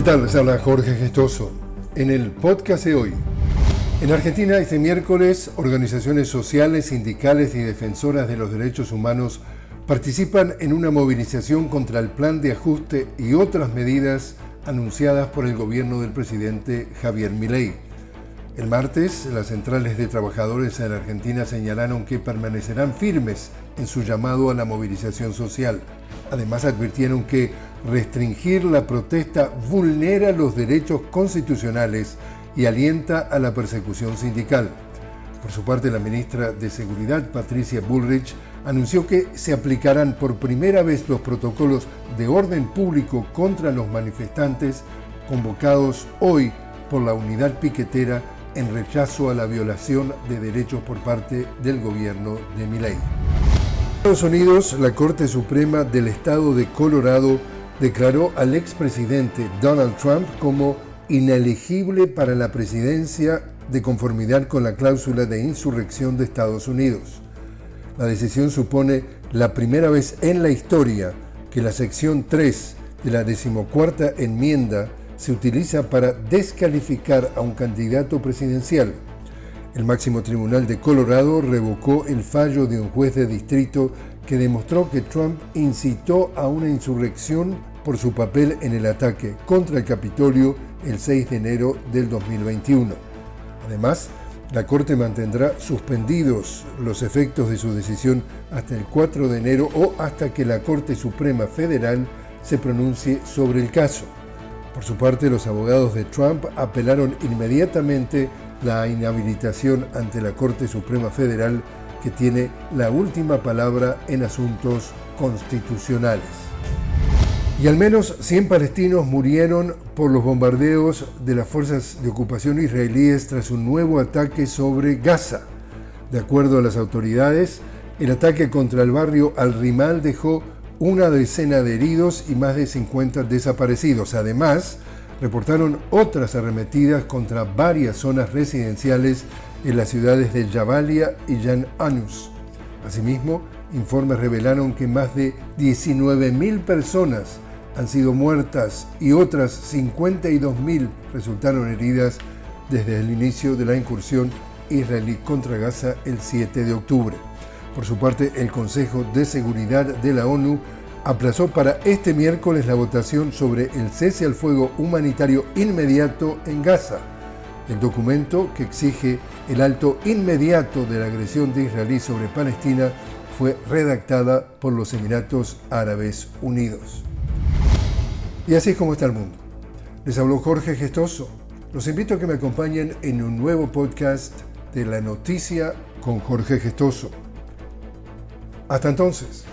¿Qué tal? Les habla Jorge Gestoso. En el podcast de hoy, en Argentina este miércoles organizaciones sociales, sindicales y defensoras de los derechos humanos participan en una movilización contra el plan de ajuste y otras medidas anunciadas por el gobierno del presidente Javier Milei. El martes, las centrales de trabajadores en Argentina señalaron que permanecerán firmes en su llamado a la movilización social. Además, advirtieron que restringir la protesta vulnera los derechos constitucionales y alienta a la persecución sindical. Por su parte, la ministra de Seguridad, Patricia Bullrich, anunció que se aplicarán por primera vez los protocolos de orden público contra los manifestantes convocados hoy por la unidad piquetera en rechazo a la violación de derechos por parte del gobierno de Milei. En Estados Unidos, la Corte Suprema del Estado de Colorado declaró al expresidente Donald Trump como inelegible para la presidencia de conformidad con la cláusula de insurrección de Estados Unidos. La decisión supone la primera vez en la historia que la sección 3 de la decimocuarta enmienda se utiliza para descalificar a un candidato presidencial. El máximo tribunal de Colorado revocó el fallo de un juez de distrito que demostró que Trump incitó a una insurrección por su papel en el ataque contra el Capitolio el 6 de enero del 2021. Además, la Corte mantendrá suspendidos los efectos de su decisión hasta el 4 de enero o hasta que la Corte Suprema Federal se pronuncie sobre el caso. Por su parte, los abogados de Trump apelaron inmediatamente la inhabilitación ante la Corte Suprema Federal que tiene la última palabra en asuntos constitucionales. Y al menos 100 palestinos murieron por los bombardeos de las fuerzas de ocupación israelíes tras un nuevo ataque sobre Gaza. De acuerdo a las autoridades, el ataque contra el barrio Al-Rimal dejó una decena de heridos y más de 50 desaparecidos. Además, reportaron otras arremetidas contra varias zonas residenciales en las ciudades de Jabalia y Jan Anus. Asimismo, informes revelaron que más de 19.000 personas han sido muertas y otras 52.000 resultaron heridas desde el inicio de la incursión israelí contra Gaza el 7 de octubre. Por su parte, el Consejo de Seguridad de la ONU aplazó para este miércoles la votación sobre el cese al fuego humanitario inmediato en Gaza. El documento que exige el alto inmediato de la agresión de Israelí sobre Palestina fue redactada por los Emiratos Árabes Unidos. Y así es como está el mundo. Les habló Jorge Gestoso. Los invito a que me acompañen en un nuevo podcast de La Noticia con Jorge Gestoso. Hasta entonces.